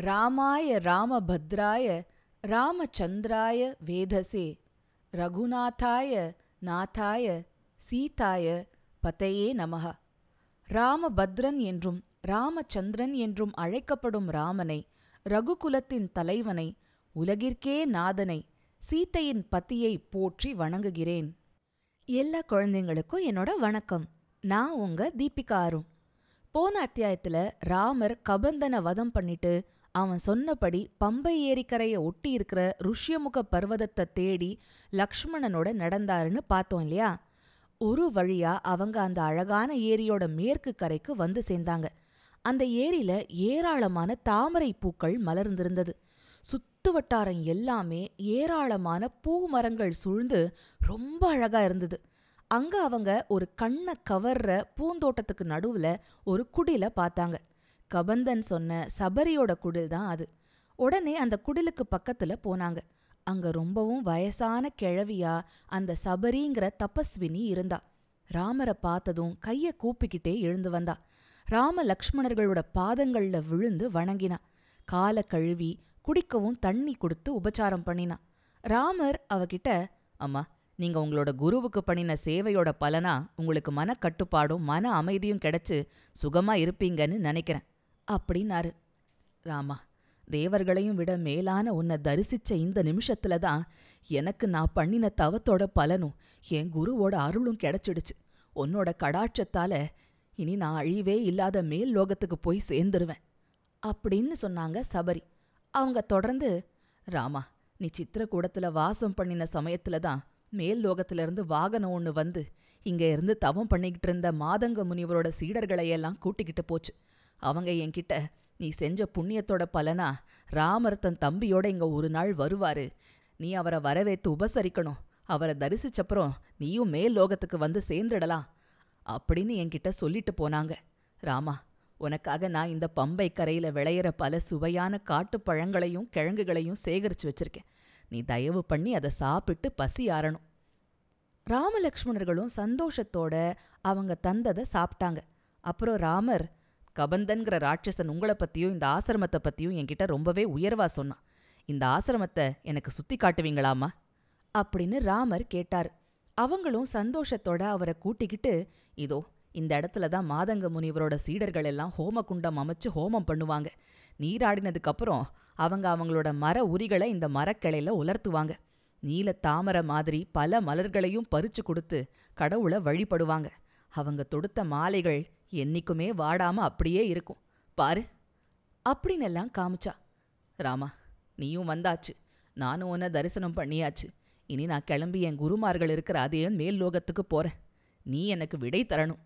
ராமாய ராமபத்ராய ராமச்சந்திராய வேதசே ரகுநாதாய நாதாய சீதாய பதையே நமக ராமபத்ரன் என்றும் ராமச்சந்திரன் என்றும் அழைக்கப்படும் ராமனை ரகுகுலத்தின் தலைவனை உலகிற்கே நாதனை சீதையின் பத்தியை போற்றி வணங்குகிறேன். எல்லா குழந்தைங்களுக்கும் என்னோட வணக்கம். நான் உங்க தீபிகா அருண். போன அத்தியாயத்துல ராமர் கபந்தனை வதம் பண்ணிட்டு அவன் சொன்னபடி பம்பை ஏரிக்கரையை ஒட்டி இருக்கிற ருஷ்யமுக பர்வதத்தை தேடி லக்ஷ்மணனோட நடந்தாருன்னு பார்த்தோம் இல்லையா? ஒரு வழியா அவங்க அந்த அழகான ஏரியோட மேற்கு கரைக்கு வந்து சேர்ந்தாங்க. அந்த ஏரியில ஏராளமான தாமரை பூக்கள் மலர்ந்திருந்தது. சுத்து வட்டாரம் எல்லாமே ஏராளமான பூ மரங்கள் சூழ்ந்து ரொம்ப அழகா இருந்தது. அங்க அவங்க ஒரு கண்ணை கவர்ற பூந்தோட்டத்துக்கு நடுவுல ஒரு குடில பார்த்தாங்க. கபந்தன் சொன்ன சபரியோட குடில் தான் அது. உடனே அந்த குடிலுக்கு பக்கத்துல போனாங்க. அங்க ரொம்பவும் வயசான கிழவியா அந்த சபரிங்கிற தபஸ்வினி இருந்தா. ராமரை பார்த்ததும் கைய கூப்பிக்கிட்டே எழுந்து வந்தா. ராம லக்ஷ்மணர்களோட பாதங்கள்ல விழுந்து வணங்கினா. கால கழுவி குடிக்கவும் தண்ணி கொடுத்து உபச்சாரம் பண்ணினா. ராமர் அவகிட்ட அம்மா நீங்க உங்களோட குருவுக்கு பண்ணின சேவையோட பலனா உங்களுக்கு மன கட்டுப்பாடும் மன அமைதியும் கிடைச்சு சுகமா இருப்பீங்கன்னு நினைக்கிறேன். அப்படின்னாரு. ராமா தேவர்களையும் விட மேலான உன்னை தரிசிச்ச இந்த நிமிஷத்துல தான் எனக்கு நான் பண்ணின தவத்தோட பலனும் என் குருவோட அருளும் கிடைச்சிடுச்சு. உன்னோட கடாட்சத்தால இனி நான் அழிவே இல்லாத மேல் லோகத்துக்கு போய் சேர்ந்துருவேன் அப்படின்னு சொன்னாங்க சபரி. அவங்க தொடர்ந்து ராமா நீ சித்திரக்கூடத்துல வாசம் பண்ணின சமயத்துல தான் மேல் லோகத்துல இருந்து வாகனம் ஒன்று வந்து இங்க இருந்து தவம் பண்ணிக்கிட்டு இருந்த மாதங்க முனிவரோட சீடர்களையெல்லாம் கூட்டிக்கிட்டு போச்சு. அவங்க என்கிட்ட நீ செஞ்ச புண்ணியத்தோட பலனா ராமர் தன் தம்பியோட இங்க ஒரு நாள் வருவாரு. நீ அவரை வரவேத்து உபசரிக்கணும். அவரை தரிசிச்சப்புறம் நீயும் மேல் லோகத்துக்கு வந்து சேர்ந்துடலாம். அப்படின்னு என்கிட்ட சொல்லிட்டு போனாங்க. ராமா உனக்காக நான் இந்த பம்பை கரையில விளையிற பல சுவையான காட்டுப் பழங்களையும் கிழங்குகளையும் சேகரிச்சு வச்சிருக்கேன். நீ தயவு பண்ணி அதை சாப்பிட்டு பசி ஆறணும். ராமலக்ஷ்மணர்களும் சந்தோஷத்தோட அவங்க தந்ததை சாப்பிட்டாங்க. அப்புறம் ராமர் கபந்தன்கிற ராட்சசன் உங்களை பத்தியும் இந்த ஆசிரமத்தை பத்தியும் என்கிட்ட ரொம்பவே உயர்வா சொன்னான் இந்த ஆசிரமத்தை எனக்கு சுத்தி காட்டுவீங்களாமா? அப்படின்னு ராமர் கேட்டார். அவங்களும் சந்தோஷத்தோட அவரை கூட்டிக்கிட்டு இதோ இந்த இடத்துல தான் மாதங்க முனிவரோட சீடர்கள் எல்லாம் ஹோமகுண்டம் அமைச்சு ஹோமம் பண்ணுவாங்க. நீராடினதுக்கப்புறம் அவங்க அவங்களோட மர உரிகளை இந்த மரக்கிளையில உலர்த்துவாங்க. நீல தாமரை மாதிரி பல மலர்களையும் பறிச்சு கொடுத்து கடவுளை வழிபடுவாங்க. அவங்க தொடுத்த மாலைகள் என்னைக்குமே வாடாம அப்படியே இருக்கும். பாரு. அப்படின்னு எல்லாம் காமிச்சா. ராமா நீயும் வந்தாச்சு. நானும் உன்னை தரிசனம் பண்ணியாச்சு. இனி நான் கிளம்பி என் குருமார்கள் இருக்கிற அதே மேல் லோகத்துக்கு போறேன். நீ எனக்கு விடை தரணும்.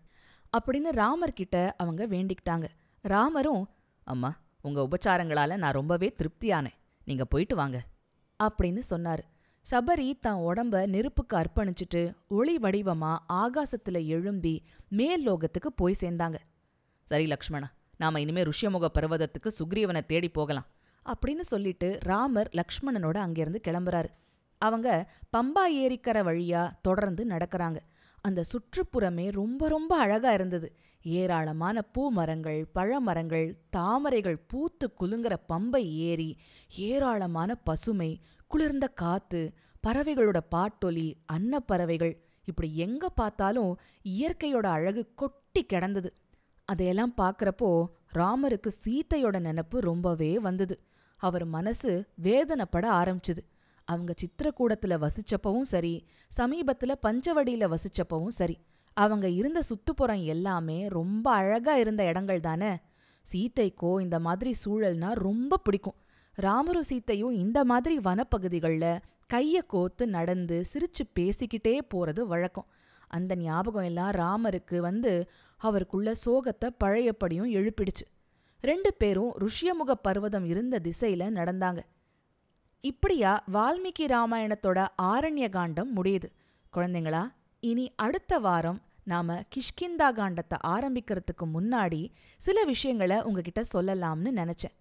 அப்படின்னு ராமர் கிட்ட அவங்க வேண்டிக்கிட்டாங்க. ராமரும் அம்மா உங்க உபச்சாரங்களால நான் ரொம்பவே திருப்தியானேன். நீங்க போயிட்டு வாங்க. அப்படின்னு சொன்னாரு. சபரி தான் உடம்ப நெருப்புக்கு அர்ப்பணிச்சிட்டு ஒளி வடிவமா ஆகாசத்துல எழும்பி மேல் லோகத்துக்கு போய் சேர்ந்தாங்க. சரி லக்ஷ்மணா நாம இனிமே ருஷ்யமுக பர்வதத்துக்கு சுக்ரீவனை தேடி போகலாம் அப்படின்னு சொல்லிட்டு ராமர் லக்ஷ்மணனோட அங்கிருந்து கிளம்புறாரு. அவங்க பம்பா ஏரிக்கரை வழியா தொடர்ந்து நடக்கறாங்க. அந்த சுற்றுப்புறமே ரொம்ப ரொம்ப அழகா இருந்தது. ஏராளமான பூ மரங்கள் பழமரங்கள் தாமரைகள் பூத்து குலுங்குற பம்பை ஏரி ஏராளமான பசுமை குளிர்ந்த காத்து பறவைகளோட பாட்டொலி அன்னப்பறவைகள் இப்படி எங்க பார்த்தாலும் இயற்கையோட அழகு கொட்டி கிடந்தது. அதையெல்லாம் பார்க்குறப்போ ராமருக்கு சீத்தையோட நினப்பு ரொம்பவே வந்தது. அவர் மனசு வேதனைப்பட ஆரம்பிச்சுது. அவங்க சித்திரக்கூடத்துல வசிச்சப்பவும் சரி சமீபத்துல பஞ்சவடியில வசிச்சப்பவும் சரி அவங்க இருந்த சுத்துப்புறம் எல்லாமே ரொம்ப அழகா இருந்த இடங்கள் தானே சீத்தைக்கோ இந்த மாதிரி சூழல்னா ரொம்ப பிடிக்கும். ராமரும் சீத்தையும் இந்த மாதிரி வனப்பகுதிகளில் கைய கோத்து நடந்து சிரிச்சு பேசிக்கிட்டே போறது வழக்கம். அந்த ஞாபகம் எல்லாம் ராமருக்கு வந்து அவருக்குள்ள சோகத்தை பழையப்படியும் எழுப்பிடுச்சு. ரெண்டு பேரும் ருஷ்யமுக பர்வதம் இருந்த திசையில நடந்தாங்க. இப்படியா வால்மீகி ராமாயணத்தோட ஆரண்ய காண்டம் முடியுது. குழந்தைங்களா இனி அடுத்த வாரம் நாம கிஷ்கிந்தா காண்டத்தை ஆரம்பிக்கிறதுக்கு முன்னாடி சில விஷயங்களை உங்ககிட்ட சொல்லலாம்னு நினைச்சேன்.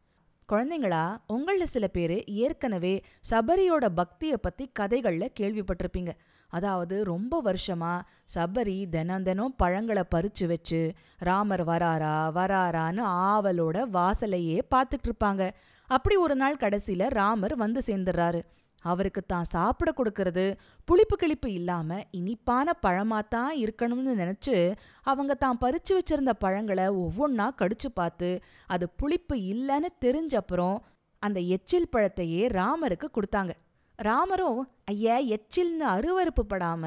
குழந்தைங்களா உங்கள சில பேர் ஏற்கனவே சபரியோட பக்தியை பத்தி கதைகள்ல கேள்விப்பட்டிருப்பீங்க. அதாவது ரொம்ப வருஷமா சபரி தினம் தினம் பழங்களை பறிச்சு வச்சு ராமர் வராரா வராரான்னு ஆவலோட வாசலையே பார்த்துட்டு இருப்பாங்க. அப்படி ஒரு நாள் கடைசியில் ராமர் வந்து சேர்ந்துடுறாரு அவருக்கு தான் சாப்பிட கொடுக்கறது. புளிப்பு கிளிப்பு இல்லாம இனிப்பான பழமாத்தான் இருக்கணும்னு நினைச்சு அவங்க தான் பறிச்சு வச்சிருந்த பழங்களை ஒவ்வொன்றா கடிச்சு பார்த்து அது புளிப்பு இல்லைன்னு தெரிஞ்சப்புறம் அந்த எச்சில் பழத்தையே ராமருக்கு கொடுத்தாங்க. ராமரும் ஐயா எச்சில்னு அருவறுப்பு படாம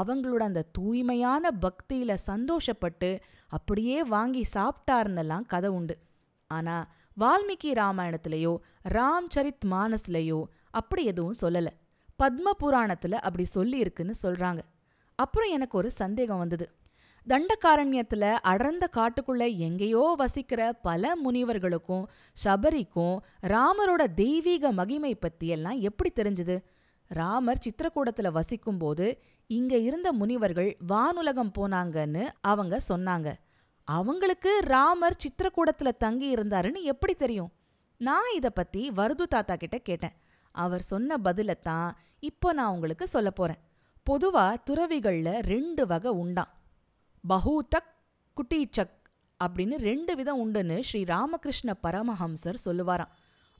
அவங்களோட அந்த தூய்மையான பக்தியில சந்தோஷப்பட்டு அப்படியே வாங்கி சாப்பிட்டாருன்னெல்லாம் கதை உண்டு. ஆனா வால்மீகி ராமாயணத்திலேயோ ராம் சரித் மானஸ்லயோ அப்படி எதுவும் சொல்லல. பத்ம புராணத்துல அப்படி சொல்லியிருக்குன்னு சொல்றாங்க. அப்புறம் எனக்கு ஒரு சந்தேகம் வந்தது. தண்டகாரண்யத்துல அடர்ந்த காட்டுக்குள்ள எங்கேயோ வசிக்கிற பல முனிவர்களுக்கும் சபரிக்கும் ராமரோட தெய்வீக மகிமை பத்தி எல்லாம் எப்படி தெரிஞ்சது? ராமர் சித்திரக்கூடத்துல வசிக்கும்போது இங்க இருந்த முனிவர்கள் வானுலகம் போனாங்கன்னு அவங்க சொன்னாங்க. அவங்களுக்கு ராமர் சித்திரக்கூடத்துல தங்கி இருந்தாருன்னு எப்படி தெரியும்? நான் இத பத்தி வருது தாத்தா கிட்ட கேட்டேன். அவர் சொன்ன பதிலத்தான் இப்போ நான் உங்களுக்கு சொல்ல போறேன். பொதுவா துறவிகள்ல ரெண்டு வகை உண்டாம். பஹூதக் குட்டீச்சக் அப்படின்னு ரெண்டு விதம் உண்டுன்னு ஸ்ரீ ராமகிருஷ்ண பரமஹம்சர் சொல்லுவாராம்.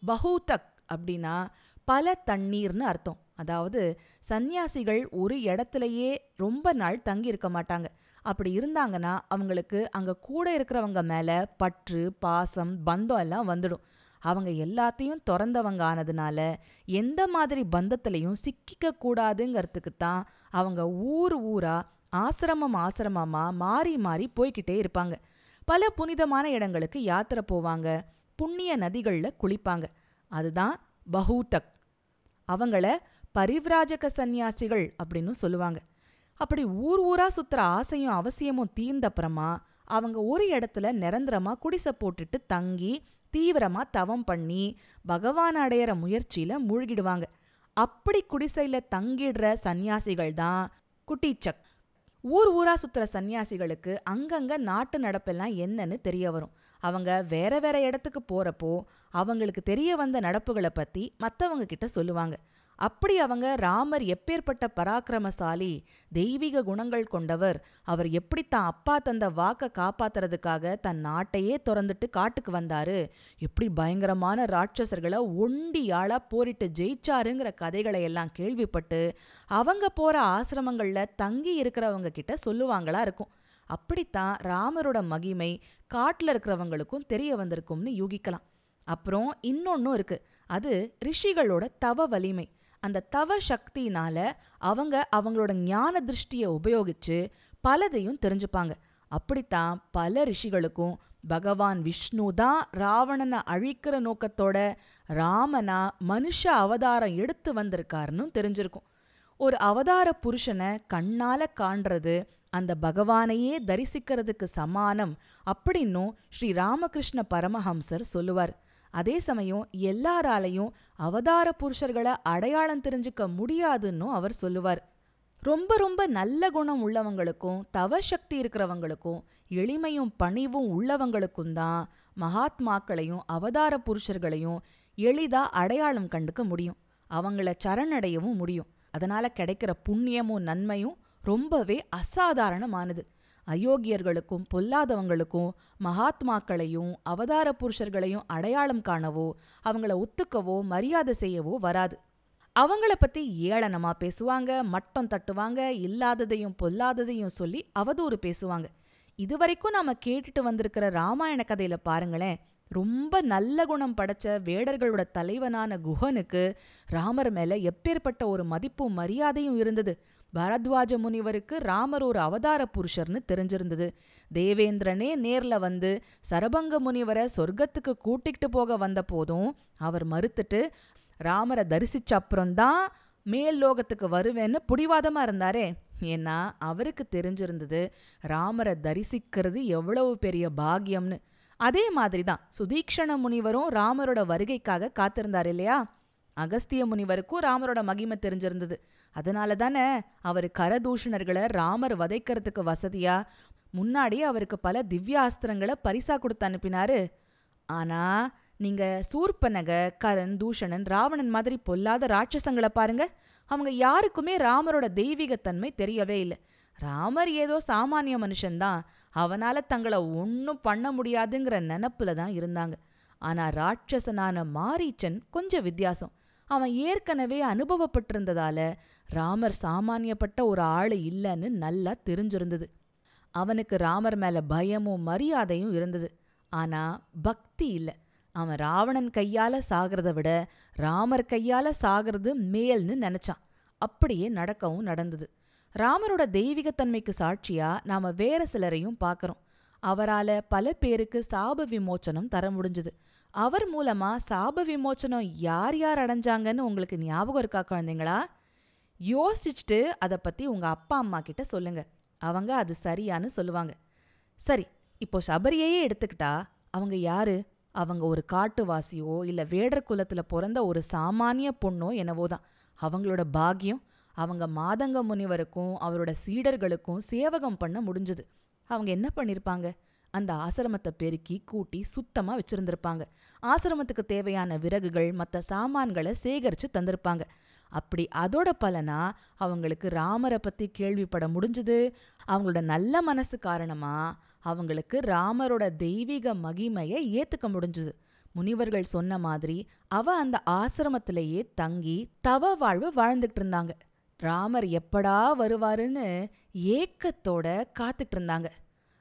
பஹூதக் அப்படின்னா பல தண்ணீர்னு அர்த்தம். அதாவது சந்நியாசிகள் ஒரு இடத்துலயே ரொம்ப நாள் தங்கி இருக்க மாட்டாங்க. அப்படி இருந்தாங்கன்னா அவங்களுக்கு அங்க கூட இருக்கிறவங்க மேல பற்று பாசம் பந்தம் எல்லாம் வந்துடும். அவங்க எல்லாத்தையும் திறந்தவங்க ஆனதுனால எந்த மாதிரி பந்தத்திலையும் சிக்கிக்க கூடாதுங்கிறதுக்கு தான் அவங்க ஊர் ஊரா ஆசிரமம் ஆசிரமமா மாறி மாறி போய்கிட்டே இருப்பாங்க. பல புனிதமான இடங்களுக்கு யாத்திரை போவாங்க. புண்ணிய நதிகள்ல குளிப்பாங்க. அதுதான் பஹூட்டக். அவங்கள பரிவ்ராஜக சந்நியாசிகள் அப்படின்னு சொல்லுவாங்க. அப்படி ஊர் ஊரா சுத்துற ஆசையும் அவசியமும் தீர்ந்தப்புறமா அவங்க ஒரு இடத்துல நிரந்தரமா குடிசை போட்டுட்டு தங்கி தீவிரமா தவம் பண்ணி பகவான் அடையிற முயற்சியில மூழ்கிடுவாங்க. அப்படி குடிசையில தங்கிடுற சந்நியாசிகள் தான் குட்டிச்சக். ஊர் ஊரா சுத்துற சந்நியாசிகளுக்கு அங்கங்க நாட்டு நடப்பெல்லாம் என்னன்னு தெரிய வரும். அவங்க வேற வேற இடத்துக்கு போறப்போ அவங்களுக்கு தெரிய வந்த நடப்புகளை பத்தி மத்தவங்க கிட்ட சொல்லுவாங்க. அப்படி அவங்க ராமர் எப்பேற்பட்ட பராக்கிரமசாலி தெய்வீக குணங்கள் கொண்டவர் அவர் எப்படி தான் அப்பா தந்த வாக்க காப்பாத்துறதுக்காக தன் நாட்டையே திறந்துட்டு காட்டுக்கு வந்தாரு எப்படி பயங்கரமான ராட்சசர்களை ஒண்டியாளா போரிட்டு ஜெயிச்சாருங்கிற கதைகளை எல்லாம் கேள்விப்பட்டு அவங்க போற ஆசிரமங்கள்ல தங்கி இருக்கிறவங்க கிட்ட சொல்லுவாங்களா இருக்கும். அப்படித்தான் ராமரோட மகிமை காட்டுல இருக்கிறவங்களுக்கும் தெரிய வந்திருக்கும்னு யூகிக்கலாம். அப்புறம் இன்னொன்னும் இருக்கு. அது ரிஷிகளோட தவ வலிமை. அந்த தவ சக்தினால அவங்க அவங்களோட ஞான திருஷ்டியை உபயோகிச்சு பலதையும் தெரிஞ்சுப்பாங்க. அப்படித்தான் பல ரிஷிகளுக்கும் பகவான் விஷ்ணு தான் ராவணனை அழிக்கிற நோக்கத்தோட ராமனா மனுஷ அவதாரம் எடுத்து வந்திருக்காருன்னு தெரிஞ்சிருக்கும். ஒரு அவதார புருஷனை கண்ணால காண்றது அந்த பகவானையே தரிசிக்கிறதுக்கு சமானம் அப்படின்னும் ஸ்ரீ ராமகிருஷ்ண பரமஹம்சர் சொல்லுவார். அதே சமயம் எல்லாராலையும் அவதார புருஷர்களை அடையாளம் தெரிஞ்சுக்க முடியாதுன்னும் அவர் சொல்லுவார். ரொம்ப ரொம்ப நல்ல குணம் உள்ளவங்களுக்கும் தவ சக்தி இருக்கிறவங்களுக்கும் எளிமையும் பணிவும் உள்ளவங்களுக்கும் தான் மகாத்மாக்களையும் அவதார புருஷர்களையும் எளிதா அடையாளம் கண்டுக்க முடியும். அவங்கள சரணடையவும் முடியும். அதனால கிடைக்கிற புண்ணியமும் நன்மையும் ரொம்பவே அசாதாரணமானது. அயோக்கியர்களுக்கும் பொல்லாதவங்களுக்கும் மகாத்மாக்களையும் அவதார புருஷர்களையும் அடையாளம் காணவோ அவங்கள ஒத்துக்கவோ மரியாதை செய்யவோ வராது. அவங்கள பத்தி ஏளனமா பேசுவாங்க மட்டம் தட்டுவாங்க இல்லாததையும் பொல்லாததையும் சொல்லி அவதூறு பேசுவாங்க. இதுவரைக்கும் நாம கேட்டுட்டு வந்திருக்கிற ராமாயண கதையில பாருங்களேன் ரொம்ப நல்ல குணம் படைச்ச வேடர்களோட தலைவனான குஹனுக்கு ராமர் மேல எப்பேற்பட்ட ஒரு மதிப்பும் மரியாதையும் இருந்தது. பரத்வாஜ முனிவருக்கு ராமர் ஒரு அவதார புருஷர்னு தெரிஞ்சிருந்தது. தேவேந்திரனே நேர்ல வந்து சரபங்க முனிவரை சொர்க்கத்துக்கு கூட்டிகிட்டு போக வந்த போதும் அவர் மறுத்துட்டு ராமரை தரிசிச்ச அப்புறம்தான் மேல் லோகத்துக்கு வருவேன்னு புடிவாதமா இருந்தாரே. ஏன்னா அவருக்கு தெரிஞ்சிருந்தது ராமரை தரிசிக்கிறது எவ்வளவு பெரிய பாக்கியம்னு. அதே மாதிரி தான் சுதீக்ஷண முனிவரும் ராமரோட வருகைக்காக காத்திருந்தார் இல்லையா? அகஸ்திய முனிவருக்கும் ராமரோட மகிமை தெரிஞ்சிருந்தது. அதனால தானே அவர் கரதூஷணர்களை ராமர் வதைக்கிறதுக்கு வசதியா? முன்னாடி அவருக்கு பல திவ்யாஸ்திரங்களை பரிசா கொடுத்து அனுப்பினாரு. ஆனா நீங்க சூர்பனக கரன் தூஷணன் ராவணன் மாதிரி பொல்லாத ராட்சசங்களை பாருங்க. அவங்க யாருக்குமே ராமரோட தெய்வீகத்தன்மை தெரியவே இல்லை. ராமர் ஏதோ சாமானிய மனுஷன்தான். அவனால தங்களை ஒன்றும் பண்ண முடியாதுங்கிற நினப்புல தான் இருந்தாங்க. ஆனா ராட்சசனான மாரீச்சன் கொஞ்சம் வித்தியாசம். அவன் ஏற்கனவே அனுபவப்பட்டிருந்ததால ராமர் சாமானியப்பட்ட ஒரு ஆளு இல்லைன்னு நல்லா தெரிஞ்சிருந்தது. அவனுக்கு ராமர் மேல பயமும் மரியாதையும் இருந்தது. ஆனா பக்தி இல்லை. அவன் ராவணன் கையால சாகிறத விட ராமர் கையால சாகிறது மேல்னு நினைச்சான். அப்படியே நடக்கவும் நடந்தது. ராமரோட தெய்வீகத்தன்மைக்கு சாட்சியா நாம வேற சிலரையும் பார்க்கறோம். அவரால பல பேருக்கு சாப விமோச்சனம் தர முடிஞ்சது. அவர் மூலமா சாப விமோச்சனம் யார் யார் அடைஞ்சாங்கன்னு உங்களுக்கு ஞாபகம் இருக்கா குழந்தைங்களா? யோசிச்சுட்டு அதை பத்தி உங்க அப்பா அம்மா கிட்ட சொல்லுங்க. அவங்க அது சரியான்னு சொல்லுவாங்க. சரி இப்போ சபரியையே எடுத்துக்கிட்டா அவங்க யாரு? அவங்க ஒரு காட்டுவாசியோ இல்ல வேடர் குலத்துல பிறந்த ஒரு சாமானிய பொண்ணோ என்னவோ தான் அவங்களோட பாக்கியம் அவங்க மாதங்க முனிவருக்கும் அவரோட சீடர்களுக்கும் சேவகம் பண்ண முடிஞ்சது. அவங்க என்ன பண்ணிருப்பாங்க? அந்த ஆசிரமத்தை பெருக்கி கூட்டி சுத்தமா வச்சிருந்திருப்பாங்க. ஆசிரமத்துக்கு தேவையான விறகுகள் மற்ற சாமான்களை சேகரிச்சு தந்திருப்பாங்க. அப்படி அதோட பலனா அவங்களுக்கு ராமரை பத்தி கேள்விப்பட முடிஞ்சது. அவங்களோட நல்ல மனசு காரணமா அவங்களுக்கு ராமரோட தெய்வீக மகிமையை ஏத்துக்க முடிஞ்சது. முனிவர்கள் சொன்ன மாதிரி அவ அந்த ஆசிரமத்திலேயே தங்கி தவ வாழ்வு வாழ்ந்துட்டு இருந்தாங்க. ராமர் எப்படா வருவாருன்னு ஏக்கத்தோட காத்துட்டு இருந்தாங்க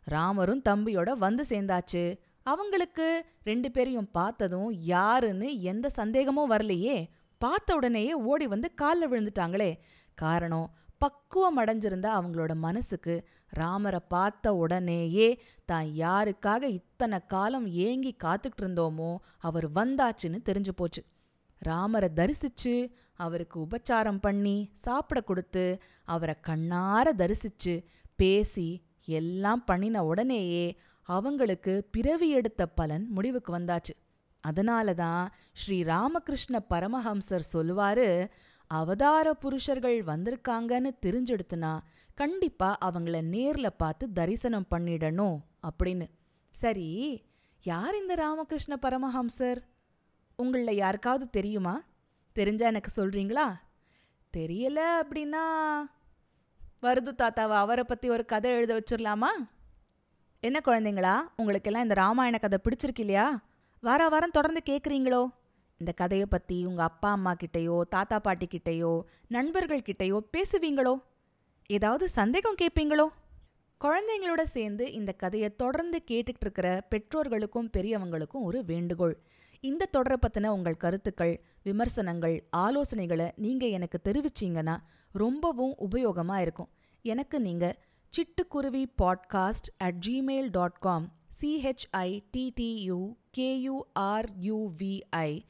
ராமரும் தம்பியோட வந்து சேர்ந்தாச்சு. அவங்களுக்கு ரெண்டு பேரையும் பார்த்ததும் யாருன்னு எந்த சந்தேகமும் வரலையே. பார்த்த உடனேயே ஓடி வந்து காலில் விழுந்துட்டாங்களே. காரணம் பக்குவம் அடைஞ்சிருந்த அவங்களோட மனசுக்கு ராமரை பார்த்த உடனேயே தான் யாருக்காக இத்தனை காலம் ஏங்கி காத்துக்கிட்டு இருந்தோமோ அவர் வந்தாச்சுன்னு தெரிஞ்சு போச்சு. ராமரை தரிசிச்சு அவருக்கு உபச்சாரம் பண்ணி சாப்பிட கொடுத்து அவரை கண்ணார தரிசிச்சு பேசி எல்லாம் பண்ணின உடனேயே அவங்களுக்கு பிறவி எடுத்த பலன் முடிவுக்கு வந்தாச்சு. அதனால தான் ஸ்ரீ ராமகிருஷ்ண பரமஹம்சர் சொல்லுவாரு அவதார புருஷர்கள் வந்திருக்காங்கன்னு தெரிஞ்செடுத்துனா கண்டிப்பா அவங்கள நேர்ல பார்த்து தரிசனம் பண்ணிடணும் அப்படின்னு. சரி யார் இந்த ராமகிருஷ்ண பரமஹம்சர்? உங்கள யாருக்காவது தெரியுமா? தெரிஞ்சா எனக்கு சொல்றீங்களா? தெரியல அப்படின்னா வருது தாத்தாவை அவரை பத்தி ஒரு கதை எழுத வச்சிடலாமா என்ன குழந்தைங்களா உங்களுக்கெல்லாம் இந்த ராமாயண கதை பிடிச்சிருக்கு இல்லையா? வார வாரம் தொடர்ந்து கேட்குறீங்களோ இந்த கதையை பற்றி உங்கள் அப்பா அம்மா கிட்டேயோ தாத்தா பாட்டி கிட்டேயோ நண்பர்கள் கிட்டேயோ பேசுவீங்களோ? ஏதாவது சந்தேகம் கேட்பீங்களோ? குழந்தைங்களோட சேர்ந்து இந்த கதையை தொடர்ந்து கேட்டுக்கிட்டு இருக்கிற பெற்றோர்களுக்கும் பெரியவங்களுக்கும் ஒரு வேண்டுகோள். இந்த தொடரை பற்றின உங்கள் கருத்துக்கள் விமர்சனங்கள் ஆலோசனைகளை நீங்கள் எனக்கு தெரிவிச்சீங்கன்னா ரொம்பவும் உபயோகமாக இருக்கும். எனக்கு நீங்கள் சிட்டுக்குருவி podcast at Gmail dot com சிஹெச்ஐடிடியு கேயூஆர்யூவிஐ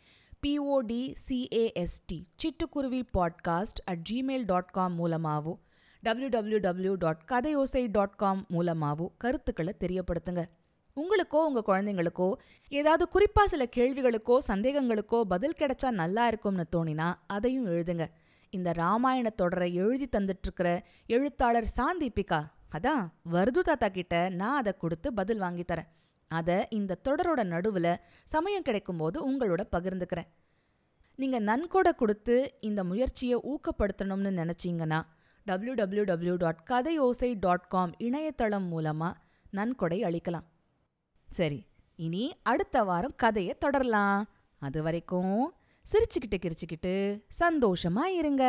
பிஓடிசிஏஎஸ்டி சிட்டுக்குருவி podcast at Gmail dot com மூலமாகவும் W W W dot Kathaiyosai dot com மூலமாகவும் கருத்துக்களை தெரியப்படுத்துங்க. உங்களுக்கோ உங்கள் குழந்தைங்களுக்கோ ஏதாவது குறிப்பாக சில கேள்விகளுக்கோ சந்தேகங்களுக்கோ பதில் கிடைச்சா நல்லா இருக்கும்னு தோணினா அதையும் எழுதுங்க. இந்த ராமாயண தொடரை எழுதி தந்துட்டுருக்கிற எழுத்தாளர் சாந்தீபிகா அதான் வருது தாத்தா கிட்ட நான் அதை கொடுத்து பதில் வாங்கி தரேன். அதை இந்த தொடரோட நடுவில் சமயம் கிடைக்கும்போது உங்களோட பகிர்ந்துக்கிறேன். நீங்கள் நன்கொடை கொடுத்து இந்த முயற்சியை ஊக்கப்படுத்தணும்னு நினச்சிங்கன்னா W W W dot Kathaiyosai dot com இணையதளம் மூலமாக நன்கொடை அளிக்கலாம். சரி இனி அடுத்த வாரம் கதையை தொடரலாம். அது வரைக்கும் சிரிச்சுக்கிட்டு கிரிச்சுக்கிட்டு சந்தோஷமா இருங்க.